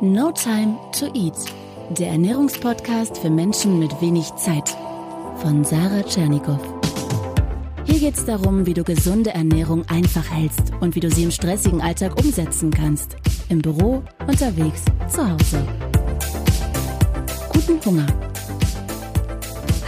No Time to Eat, der Ernährungspodcast für Menschen mit wenig Zeit von Sarah Tschernikow. Hier geht es darum, wie du gesunde Ernährung einfach hältst und wie du sie im stressigen Alltag umsetzen kannst. Im Büro, unterwegs, zu Hause. Guten Hunger!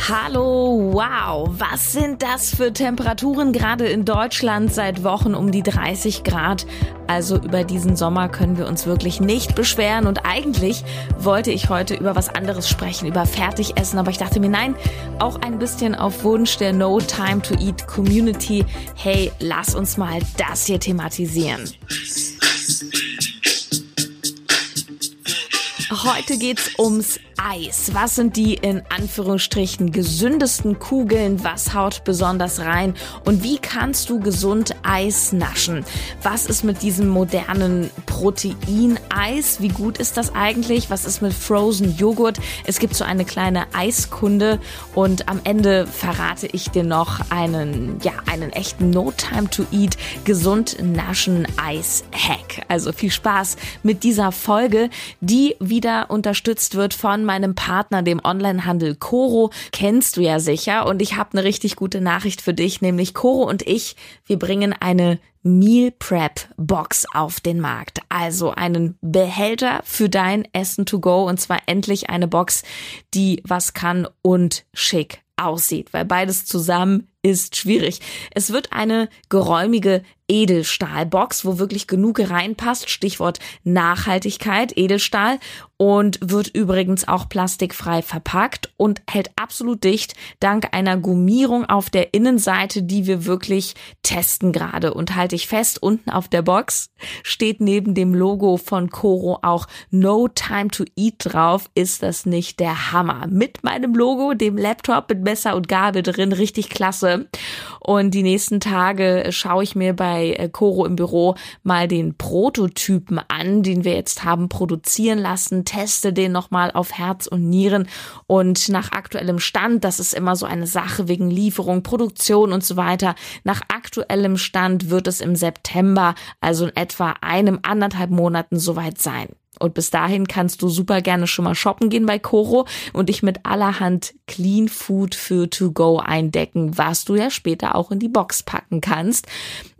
Hallo, wow, was sind das für Temperaturen gerade in Deutschland seit Wochen um die 30 Grad? Also über diesen Sommer können wir uns wirklich nicht beschweren und eigentlich wollte ich heute über was anderes sprechen, über Fertigessen, aber ich dachte mir, nein, auch ein bisschen auf Wunsch der No Time to Eat Community. Hey, lass uns mal das hier thematisieren. Heute geht's ums Eis. Was sind die in Anführungsstrichen gesündesten Kugeln? Was haut besonders rein? Und wie kannst du gesund Eis naschen? Was ist mit diesem modernen Proteineis? Wie gut ist das eigentlich? Was ist mit Frozen Joghurt? Es gibt so eine kleine Eiskunde und am Ende verrate ich dir noch einen, ja, einen echten No Time to Eat gesund naschen Eis Hack. Also viel Spaß mit dieser Folge, die wieder unterstützt wird von meinem Partner, dem Onlinehandel Coro, kennst du ja sicher. Und ich habe eine richtig gute Nachricht für dich, nämlich Coro und ich, wir bringen eine Meal Prep Box auf den Markt. Also einen Behälter für dein Essen to go und zwar endlich eine Box, die was kann und schick aussieht, weil beides zusammen ist schwierig. Es wird eine geräumige Edelstahlbox, wo wirklich genug reinpasst. Stichwort Nachhaltigkeit, Edelstahl. Und wird übrigens auch plastikfrei verpackt und hält absolut dicht, dank einer Gummierung auf der Innenseite, die wir wirklich testen gerade. Und halte ich fest, unten auf der Box steht neben dem Logo von Coro auch No Time to Eat drauf. Ist das nicht der Hammer? Mit meinem Logo, dem Laptop mit Messer und Gabel drin, richtig klasse. Und die nächsten Tage schaue ich mir bei Coro im Büro mal den Prototypen an, den wir jetzt haben produzieren lassen teste den nochmal auf Herz und Nieren und nach aktuellem Stand, das ist immer so eine Sache wegen Lieferung, Produktion und so weiter. Nach aktuellem Stand wird es im September, also in etwa einem anderthalb Monaten soweit sein. Und bis dahin kannst du super gerne schon mal shoppen gehen bei Coro und dich mit allerhand Clean Food für To Go eindecken, was du ja später auch in die Box packen kannst.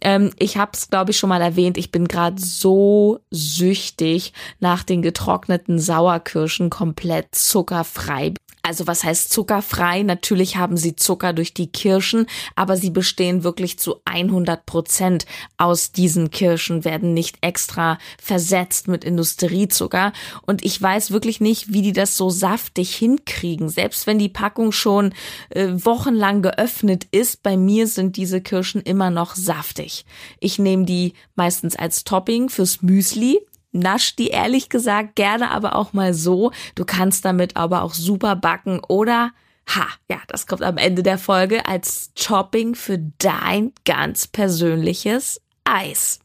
Ähm, ich habe es, glaube ich, schon mal erwähnt. Ich bin gerade so süchtig nach den getrockneten Sauerkirschen komplett zuckerfrei. Also was heißt zuckerfrei? Natürlich haben sie Zucker durch die Kirschen, aber sie bestehen wirklich zu 100 Prozent aus diesen Kirschen, werden nicht extra versetzt mit Industriezucker. Und ich weiß wirklich nicht, wie die das so saftig hinkriegen. Selbst wenn die Packung schon äh, wochenlang geöffnet ist, bei mir sind diese Kirschen immer noch saftig. Ich nehme die meistens als Topping fürs Müsli Nasch die ehrlich gesagt gerne aber auch mal so. Du kannst damit aber auch super backen oder Ha, ja, das kommt am Ende der Folge als Topping für dein ganz persönliches Eis.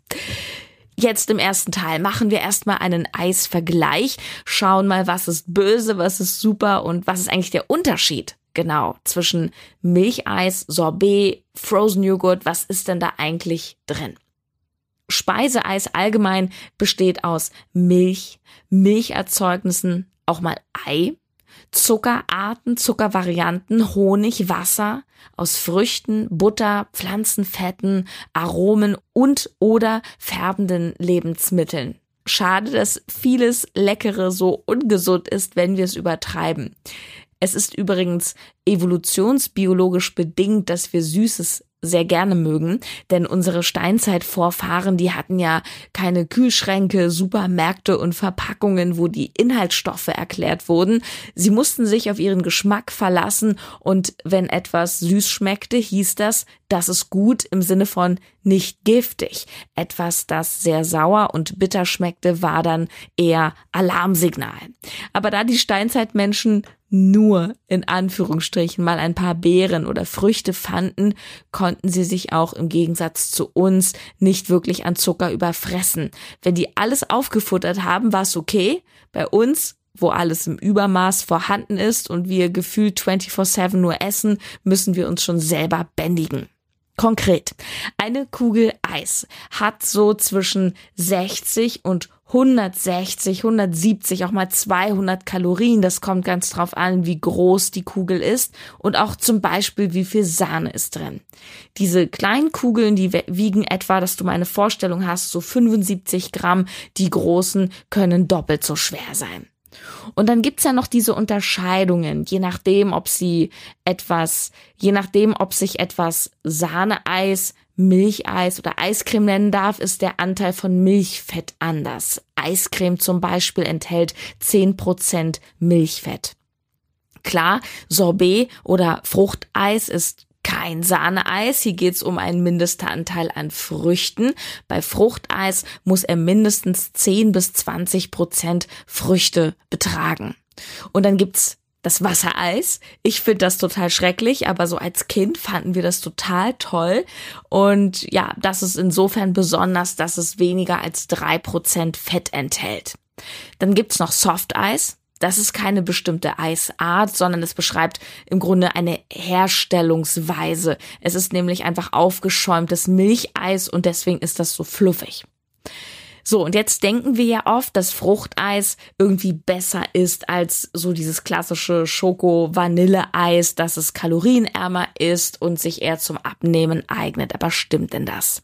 Jetzt im ersten Teil machen wir erstmal einen Eisvergleich, schauen mal, was ist böse, was ist super und was ist eigentlich der Unterschied genau zwischen Milcheis, Sorbet, Frozen Joghurt, was ist denn da eigentlich drin? Speiseeis allgemein besteht aus Milch, Milcherzeugnissen, auch mal Ei, Zuckerarten, Zuckervarianten, Honig, Wasser, aus Früchten, Butter, Pflanzenfetten, Aromen und oder färbenden Lebensmitteln. Schade, dass vieles Leckere so ungesund ist, wenn wir es übertreiben. Es ist übrigens evolutionsbiologisch bedingt, dass wir Süßes sehr gerne mögen, denn unsere Steinzeitvorfahren, die hatten ja keine Kühlschränke, Supermärkte und Verpackungen, wo die Inhaltsstoffe erklärt wurden. Sie mussten sich auf ihren Geschmack verlassen und wenn etwas süß schmeckte, hieß das, das ist gut im Sinne von nicht giftig. Etwas, das sehr sauer und bitter schmeckte, war dann eher Alarmsignal. Aber da die Steinzeitmenschen nur in Anführungsstrichen mal ein paar Beeren oder Früchte fanden, konnten sie sich auch im Gegensatz zu uns nicht wirklich an Zucker überfressen. Wenn die alles aufgefuttert haben, war es okay. Bei uns wo alles im Übermaß vorhanden ist und wir gefühlt 24-7 nur essen, müssen wir uns schon selber bändigen. Konkret, eine Kugel Eis hat so zwischen 60 und 160, 170, auch mal 200 Kalorien. Das kommt ganz drauf an, wie groß die Kugel ist und auch zum Beispiel, wie viel Sahne ist drin. Diese kleinen Kugeln, die wiegen etwa, dass du mal eine Vorstellung hast, so 75 Gramm. Die großen können doppelt so schwer sein. Und dann gibt's ja noch diese Unterscheidungen, je nachdem, ob sie etwas, je nachdem, ob sich etwas Sahneeis, Milcheis oder Eiscreme nennen darf, ist der Anteil von Milchfett anders. Eiscreme zum Beispiel enthält 10% Milchfett. Klar, Sorbet oder Fruchteis ist kein Sahneeis. Hier geht's um einen Mindestanteil an Früchten. Bei Fruchteis muss er mindestens 10 bis 20 Prozent Früchte betragen. Und dann gibt's das Wassereis. Ich finde das total schrecklich, aber so als Kind fanden wir das total toll. Und ja, das ist insofern besonders, dass es weniger als drei Prozent Fett enthält. Dann gibt's noch Softeis. Das ist keine bestimmte Eisart, sondern es beschreibt im Grunde eine Herstellungsweise. Es ist nämlich einfach aufgeschäumtes Milcheis und deswegen ist das so fluffig. So, und jetzt denken wir ja oft, dass Fruchteis irgendwie besser ist als so dieses klassische Schoko-Vanille-Eis, dass es kalorienärmer ist und sich eher zum Abnehmen eignet. Aber stimmt denn das?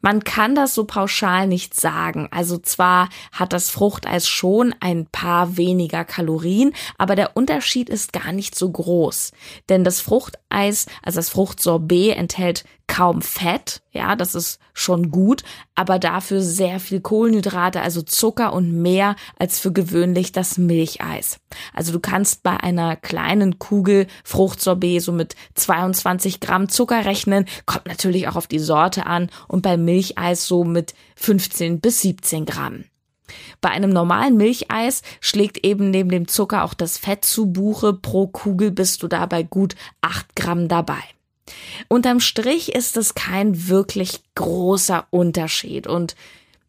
Man kann das so pauschal nicht sagen. Also zwar hat das Fruchteis schon ein paar weniger Kalorien, aber der Unterschied ist gar nicht so groß. Denn das Fruchteis, also das Fruchtsorbet enthält kaum Fett, ja, das ist schon gut, aber dafür sehr viel Kohlenhydrate, also Zucker und mehr als für gewöhnlich das Milcheis. Also du kannst bei einer kleinen Kugel Fruchtsorbet so mit 22 Gramm Zucker rechnen, kommt natürlich auch auf die Sorte an und bei Milcheis so mit 15 bis 17 Gramm. Bei einem normalen Milcheis schlägt eben neben dem Zucker auch das Fett zu Buche. Pro Kugel bist du dabei gut 8 Gramm dabei. Unterm Strich ist es kein wirklich großer Unterschied. Und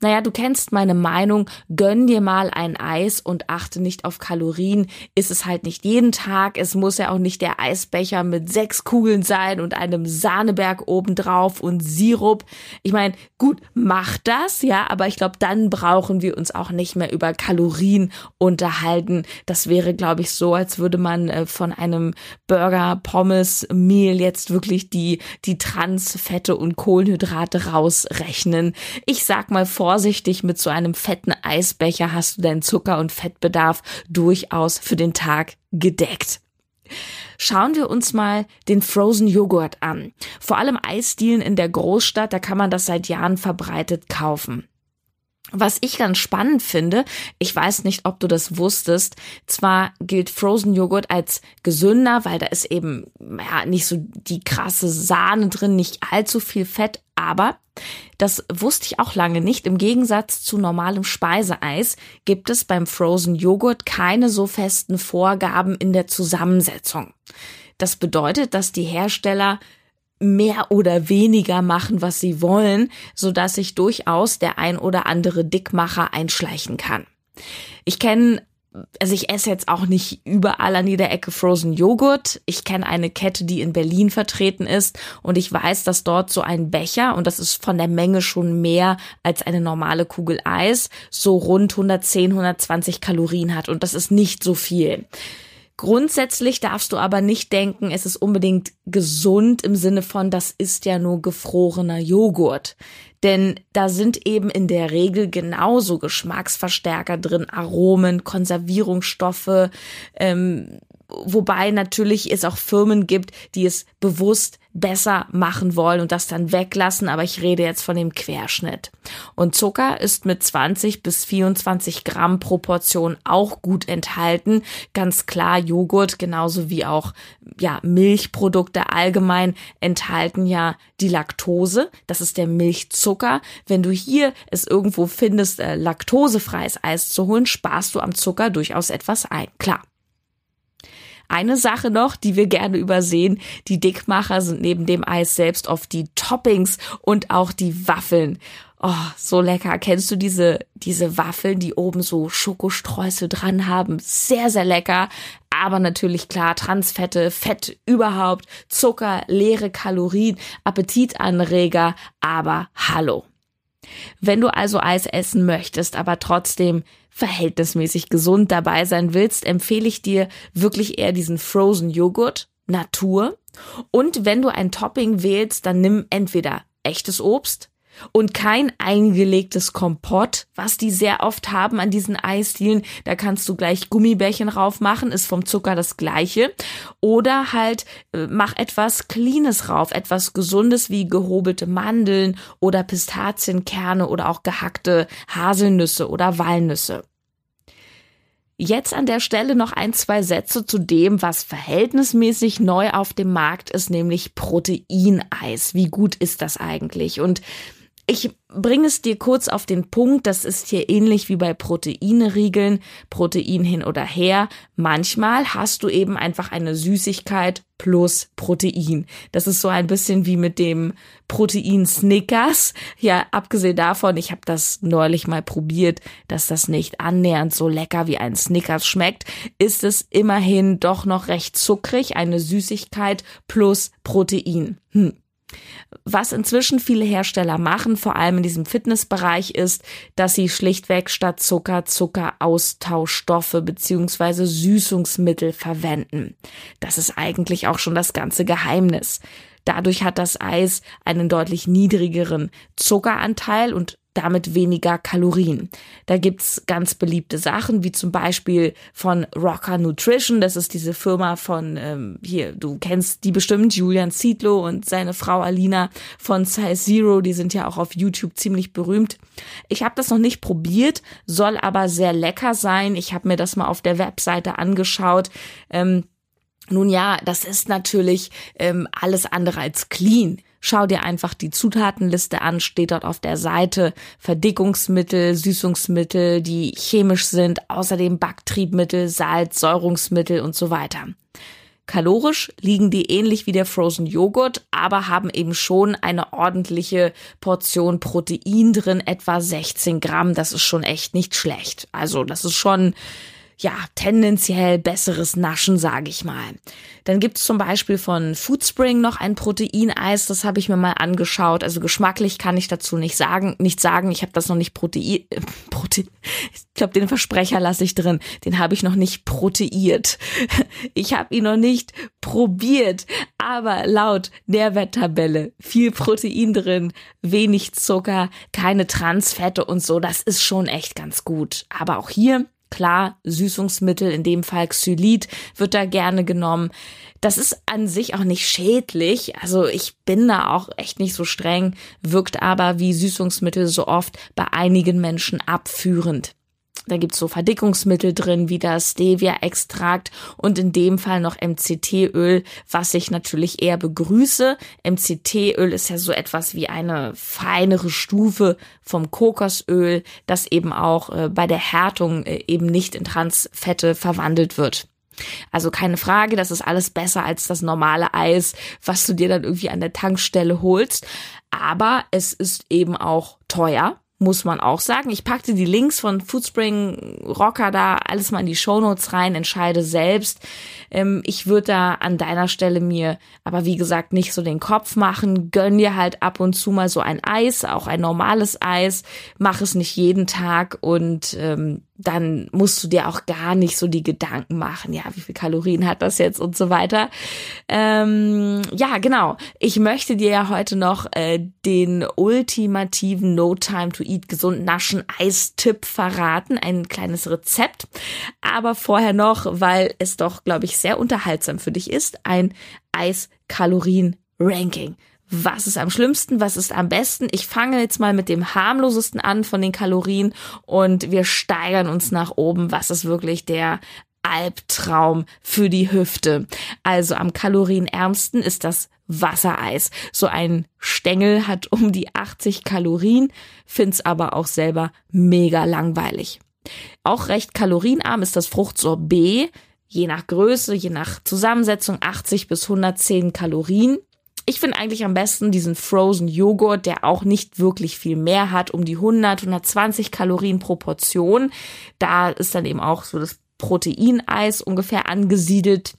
naja, du kennst meine Meinung, gönn dir mal ein Eis und achte nicht auf Kalorien. Ist es halt nicht jeden Tag. Es muss ja auch nicht der Eisbecher mit sechs Kugeln sein und einem Sahneberg obendrauf und Sirup. Ich meine, gut, mach das, ja, aber ich glaube, dann brauchen wir uns auch nicht mehr über Kalorien unterhalten. Das wäre, glaube ich, so, als würde man äh, von einem Burger, Pommes, Mehl jetzt wirklich die, die Transfette und Kohlenhydrate rausrechnen. Ich sag mal vor, vorsichtig mit so einem fetten Eisbecher hast du deinen Zucker- und Fettbedarf durchaus für den Tag gedeckt. Schauen wir uns mal den Frozen Joghurt an. Vor allem Eisdielen in der Großstadt, da kann man das seit Jahren verbreitet kaufen. Was ich ganz spannend finde, ich weiß nicht, ob du das wusstest, zwar gilt Frozen Joghurt als gesünder, weil da ist eben ja nicht so die krasse Sahne drin, nicht allzu viel Fett, aber das wusste ich auch lange nicht. Im Gegensatz zu normalem Speiseeis gibt es beim Frozen Joghurt keine so festen Vorgaben in der Zusammensetzung. Das bedeutet, dass die Hersteller mehr oder weniger machen, was sie wollen, so dass sich durchaus der ein oder andere Dickmacher einschleichen kann. Ich kenne also ich esse jetzt auch nicht überall an jeder Ecke Frozen Joghurt. Ich kenne eine Kette, die in Berlin vertreten ist und ich weiß, dass dort so ein Becher, und das ist von der Menge schon mehr als eine normale Kugel Eis, so rund 110, 120 Kalorien hat und das ist nicht so viel. Grundsätzlich darfst du aber nicht denken, es ist unbedingt gesund im Sinne von, das ist ja nur gefrorener Joghurt. Denn da sind eben in der Regel genauso Geschmacksverstärker drin, Aromen, Konservierungsstoffe, ähm, wobei natürlich es auch Firmen gibt, die es bewusst besser machen wollen und das dann weglassen, aber ich rede jetzt von dem Querschnitt. Und Zucker ist mit 20 bis 24 Gramm pro Portion auch gut enthalten. Ganz klar, Joghurt genauso wie auch ja, Milchprodukte allgemein enthalten ja die Laktose. Das ist der Milchzucker. Wenn du hier es irgendwo findest, äh, laktosefreies Eis zu holen, sparst du am Zucker durchaus etwas ein. Klar. Eine Sache noch, die wir gerne übersehen, die Dickmacher sind neben dem Eis selbst oft die Toppings und auch die Waffeln. Oh, so lecker. Kennst du diese, diese Waffeln, die oben so Schokostreusel dran haben? Sehr, sehr lecker. Aber natürlich klar, Transfette, Fett überhaupt, Zucker, leere Kalorien, Appetitanreger. Aber hallo. Wenn du also Eis essen möchtest, aber trotzdem verhältnismäßig gesund dabei sein willst, empfehle ich dir wirklich eher diesen Frozen Joghurt Natur. Und wenn du ein Topping wählst, dann nimm entweder echtes Obst, und kein eingelegtes Kompott, was die sehr oft haben an diesen Eisdielen. Da kannst du gleich Gummibärchen raufmachen, ist vom Zucker das gleiche. Oder halt äh, mach etwas Cleanes rauf, etwas Gesundes wie gehobelte Mandeln oder Pistazienkerne oder auch gehackte Haselnüsse oder Walnüsse. Jetzt an der Stelle noch ein, zwei Sätze zu dem, was verhältnismäßig neu auf dem Markt ist, nämlich Proteineis. Wie gut ist das eigentlich? Und ich bringe es dir kurz auf den Punkt, das ist hier ähnlich wie bei Proteineriegeln, Protein hin oder her. Manchmal hast du eben einfach eine Süßigkeit plus Protein. Das ist so ein bisschen wie mit dem Protein Snickers. Ja, abgesehen davon, ich habe das neulich mal probiert, dass das nicht annähernd so lecker wie ein Snickers schmeckt, ist es immerhin doch noch recht zuckrig, eine Süßigkeit plus Protein. Hm. Was inzwischen viele Hersteller machen, vor allem in diesem Fitnessbereich, ist, dass sie schlichtweg statt Zucker Zuckeraustauschstoffe beziehungsweise Süßungsmittel verwenden. Das ist eigentlich auch schon das ganze Geheimnis. Dadurch hat das Eis einen deutlich niedrigeren Zuckeranteil und damit weniger Kalorien. Da gibt's ganz beliebte Sachen, wie zum Beispiel von Rocker Nutrition. Das ist diese Firma von, ähm, hier, du kennst die bestimmt, Julian Zietlow und seine Frau Alina von Size Zero. Die sind ja auch auf YouTube ziemlich berühmt. Ich habe das noch nicht probiert, soll aber sehr lecker sein. Ich habe mir das mal auf der Webseite angeschaut. Ähm, nun ja, das ist natürlich ähm, alles andere als clean. Schau dir einfach die Zutatenliste an, steht dort auf der Seite Verdickungsmittel, Süßungsmittel, die chemisch sind, außerdem Backtriebmittel, Salz, Säurungsmittel und so weiter. Kalorisch liegen die ähnlich wie der Frozen Joghurt, aber haben eben schon eine ordentliche Portion Protein drin, etwa 16 Gramm. Das ist schon echt nicht schlecht. Also das ist schon ja, tendenziell besseres Naschen, sage ich mal. Dann gibt's zum Beispiel von Foodspring noch ein Proteineis, das habe ich mir mal angeschaut. Also geschmacklich kann ich dazu nicht sagen, nicht sagen, ich habe das noch nicht Protein, äh, Protein ich glaube, den Versprecher lasse ich drin, den habe ich noch nicht proteiert. Ich habe ihn noch nicht probiert, aber laut Nährwerttabelle viel Protein drin, wenig Zucker, keine Transfette und so, das ist schon echt ganz gut. Aber auch hier Klar, Süßungsmittel, in dem Fall Xylit, wird da gerne genommen. Das ist an sich auch nicht schädlich. Also ich bin da auch echt nicht so streng, wirkt aber wie Süßungsmittel so oft bei einigen Menschen abführend. Da gibt's so Verdickungsmittel drin, wie das Stevia-Extrakt und in dem Fall noch MCT-Öl, was ich natürlich eher begrüße. MCT-Öl ist ja so etwas wie eine feinere Stufe vom Kokosöl, das eben auch äh, bei der Härtung äh, eben nicht in Transfette verwandelt wird. Also keine Frage, das ist alles besser als das normale Eis, was du dir dann irgendwie an der Tankstelle holst. Aber es ist eben auch teuer muss man auch sagen. Ich packte die Links von Foodspring Rocker da alles mal in die Shownotes rein, entscheide selbst. Ähm, ich würde da an deiner Stelle mir aber wie gesagt nicht so den Kopf machen. Gönn dir halt ab und zu mal so ein Eis, auch ein normales Eis. Mach es nicht jeden Tag und ähm, dann musst du dir auch gar nicht so die Gedanken machen, ja, wie viel Kalorien hat das jetzt und so weiter. Ähm, ja, genau. Ich möchte dir ja heute noch äh, den ultimativen No Time to Eat gesund naschen Eistipp verraten, ein kleines Rezept. Aber vorher noch, weil es doch, glaube ich, sehr unterhaltsam für dich ist, ein Eiskalorien-Ranking was ist am schlimmsten, was ist am besten. Ich fange jetzt mal mit dem harmlosesten an von den Kalorien und wir steigern uns nach oben, was ist wirklich der Albtraum für die Hüfte. Also am kalorienärmsten ist das Wassereis. So ein Stängel hat um die 80 Kalorien, find's aber auch selber mega langweilig. Auch recht kalorienarm ist das Fruchtsorbet, je nach Größe, je nach Zusammensetzung 80 bis 110 Kalorien. Ich finde eigentlich am besten diesen Frozen Joghurt, der auch nicht wirklich viel mehr hat, um die 100, 120 Kalorien pro Portion. Da ist dann eben auch so das Proteineis ungefähr angesiedelt.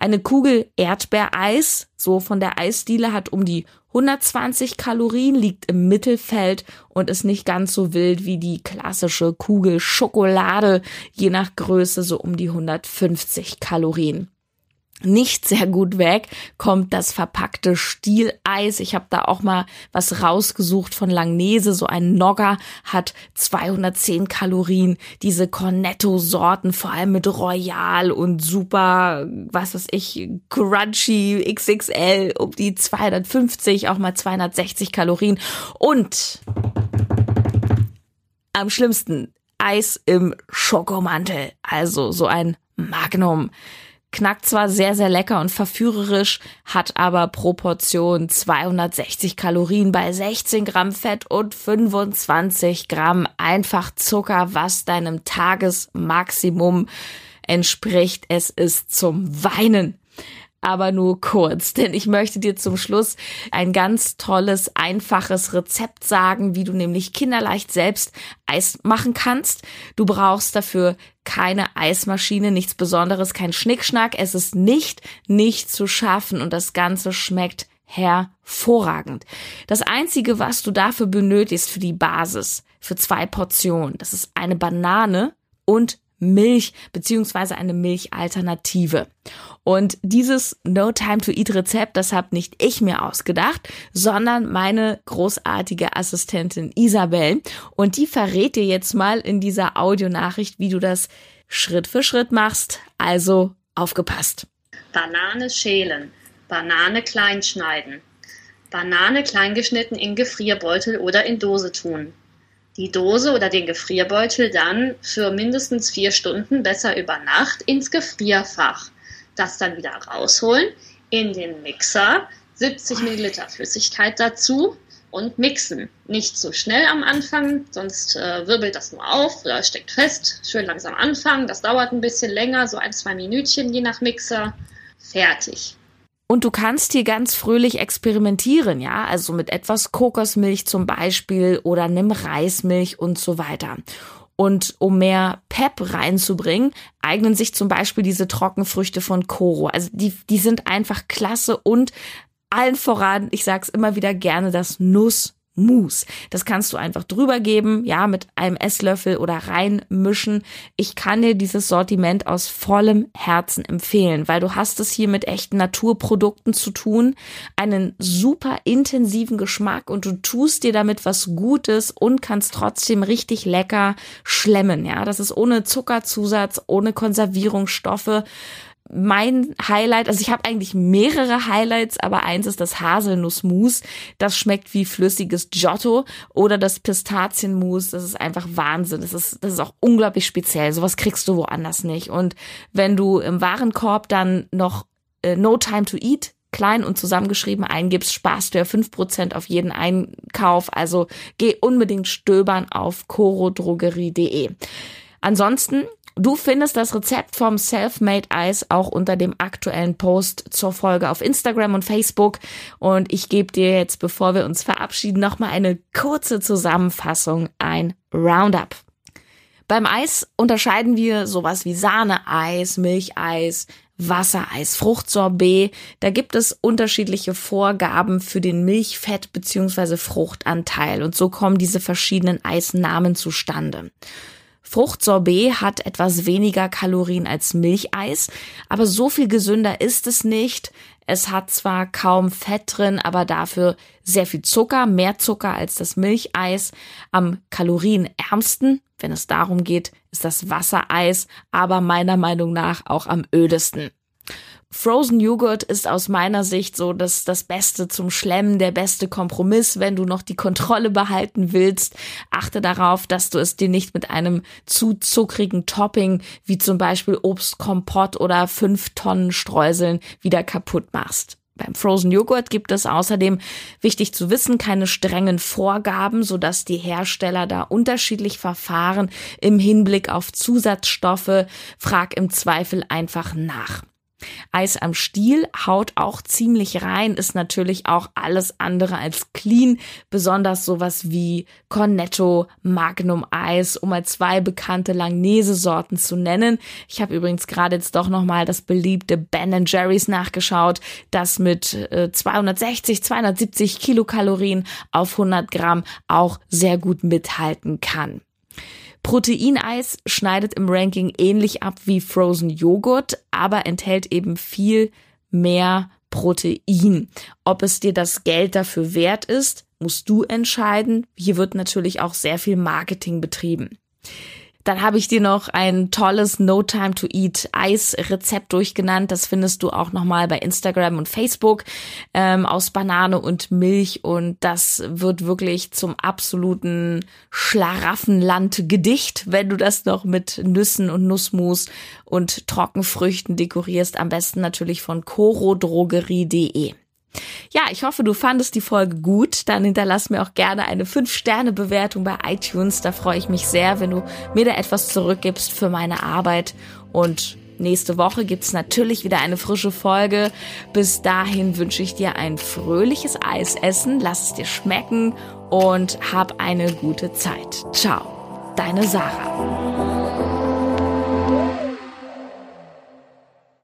Eine Kugel Erdbeereis, so von der Eisdiele, hat um die 120 Kalorien, liegt im Mittelfeld und ist nicht ganz so wild wie die klassische Kugel Schokolade, je nach Größe so um die 150 Kalorien nicht sehr gut weg kommt das verpackte Stieleis. Ich habe da auch mal was rausgesucht von Langnese. So ein Nogger hat 210 Kalorien. Diese Cornetto-Sorten, vor allem mit Royal und super, was weiß ich, Crunchy XXL um die 250, auch mal 260 Kalorien. Und am schlimmsten Eis im Schokomantel. Also so ein Magnum knackt zwar sehr, sehr lecker und verführerisch, hat aber Proportion 260 Kalorien bei 16 Gramm Fett und 25 Gramm einfach Zucker, was deinem Tagesmaximum entspricht. Es ist zum Weinen aber nur kurz, denn ich möchte dir zum Schluss ein ganz tolles, einfaches Rezept sagen, wie du nämlich kinderleicht selbst Eis machen kannst. Du brauchst dafür keine Eismaschine, nichts Besonderes, kein Schnickschnack. Es ist nicht, nicht zu schaffen und das Ganze schmeckt hervorragend. Das einzige, was du dafür benötigst für die Basis, für zwei Portionen, das ist eine Banane und Milch beziehungsweise eine Milchalternative. Und dieses No Time to Eat Rezept, das habe nicht ich mir ausgedacht, sondern meine großartige Assistentin Isabel. Und die verrät dir jetzt mal in dieser Audionachricht, wie du das Schritt für Schritt machst. Also aufgepasst. Banane schälen, Banane klein schneiden, Banane kleingeschnitten in Gefrierbeutel oder in Dose tun die Dose oder den Gefrierbeutel dann für mindestens vier Stunden, besser über Nacht, ins Gefrierfach. Das dann wieder rausholen, in den Mixer, 70 Milliliter Flüssigkeit dazu und mixen. Nicht zu schnell am Anfang, sonst äh, wirbelt das nur auf oder steckt fest. Schön langsam anfangen, das dauert ein bisschen länger, so ein, zwei Minütchen je nach Mixer. Fertig. Und du kannst hier ganz fröhlich experimentieren, ja, also mit etwas Kokosmilch zum Beispiel oder einem Reismilch und so weiter. Und um mehr Pep reinzubringen, eignen sich zum Beispiel diese Trockenfrüchte von Koro. Also die, die sind einfach klasse und allen voran, ich sag's immer wieder gerne, das Nuss Mousse. Das kannst du einfach drüber geben, ja, mit einem Esslöffel oder reinmischen. Ich kann dir dieses Sortiment aus vollem Herzen empfehlen, weil du hast es hier mit echten Naturprodukten zu tun, einen super intensiven Geschmack und du tust dir damit was Gutes und kannst trotzdem richtig lecker schlemmen, ja. Das ist ohne Zuckerzusatz, ohne Konservierungsstoffe mein Highlight, also ich habe eigentlich mehrere Highlights, aber eins ist das Haselnussmus. Das schmeckt wie flüssiges Giotto oder das Pistazienmus. Das ist einfach Wahnsinn. Das ist, das ist auch unglaublich speziell. Sowas kriegst du woanders nicht. Und wenn du im Warenkorb dann noch äh, No Time to Eat klein und zusammengeschrieben eingibst, sparst du ja fünf Prozent auf jeden Einkauf. Also geh unbedingt stöbern auf corodrogerie.de. Ansonsten Du findest das Rezept vom Self-Made Eis auch unter dem aktuellen Post zur Folge auf Instagram und Facebook. Und ich gebe dir jetzt, bevor wir uns verabschieden, nochmal eine kurze Zusammenfassung, ein Roundup. Beim Eis unterscheiden wir sowas wie Sahneeis, Milcheis, Wassereis, Fruchtsorbet. Da gibt es unterschiedliche Vorgaben für den Milchfett bzw. Fruchtanteil und so kommen diese verschiedenen Eisnamen zustande. Fruchtsorbet hat etwas weniger Kalorien als Milcheis, aber so viel gesünder ist es nicht. Es hat zwar kaum Fett drin, aber dafür sehr viel Zucker, mehr Zucker als das Milcheis. Am kalorienärmsten, wenn es darum geht, ist das Wassereis, aber meiner Meinung nach auch am ödesten. Frozen Joghurt ist aus meiner Sicht so das, das Beste zum Schlemmen, der beste Kompromiss, wenn du noch die Kontrolle behalten willst. Achte darauf, dass du es dir nicht mit einem zu zuckrigen Topping, wie zum Beispiel Obstkompott oder fünf Tonnen Streuseln, wieder kaputt machst. Beim Frozen Joghurt gibt es außerdem, wichtig zu wissen, keine strengen Vorgaben, sodass die Hersteller da unterschiedlich verfahren im Hinblick auf Zusatzstoffe. Frag im Zweifel einfach nach. Eis am Stiel haut auch ziemlich rein, ist natürlich auch alles andere als clean, besonders sowas wie Cornetto, Magnum Eis, um mal zwei bekannte Langnese-Sorten zu nennen. Ich habe übrigens gerade jetzt doch nochmal das beliebte Ben Jerry's nachgeschaut, das mit äh, 260, 270 Kilokalorien auf 100 Gramm auch sehr gut mithalten kann. Proteineis schneidet im Ranking ähnlich ab wie Frozen Joghurt, aber enthält eben viel mehr Protein. Ob es dir das Geld dafür wert ist, musst du entscheiden. Hier wird natürlich auch sehr viel Marketing betrieben. Dann habe ich dir noch ein tolles No Time to Eat Eis Rezept durchgenannt. Das findest du auch nochmal bei Instagram und Facebook ähm, aus Banane und Milch. Und das wird wirklich zum absoluten Schlaraffenland Gedicht, wenn du das noch mit Nüssen und Nussmus und Trockenfrüchten dekorierst. Am besten natürlich von corodrogerie.de. Ja, ich hoffe, du fandest die Folge gut. Dann hinterlass mir auch gerne eine 5-Sterne-Bewertung bei iTunes. Da freue ich mich sehr, wenn du mir da etwas zurückgibst für meine Arbeit. Und nächste Woche gibt's natürlich wieder eine frische Folge. Bis dahin wünsche ich dir ein fröhliches Eisessen. Lass es dir schmecken und hab eine gute Zeit. Ciao, deine Sarah.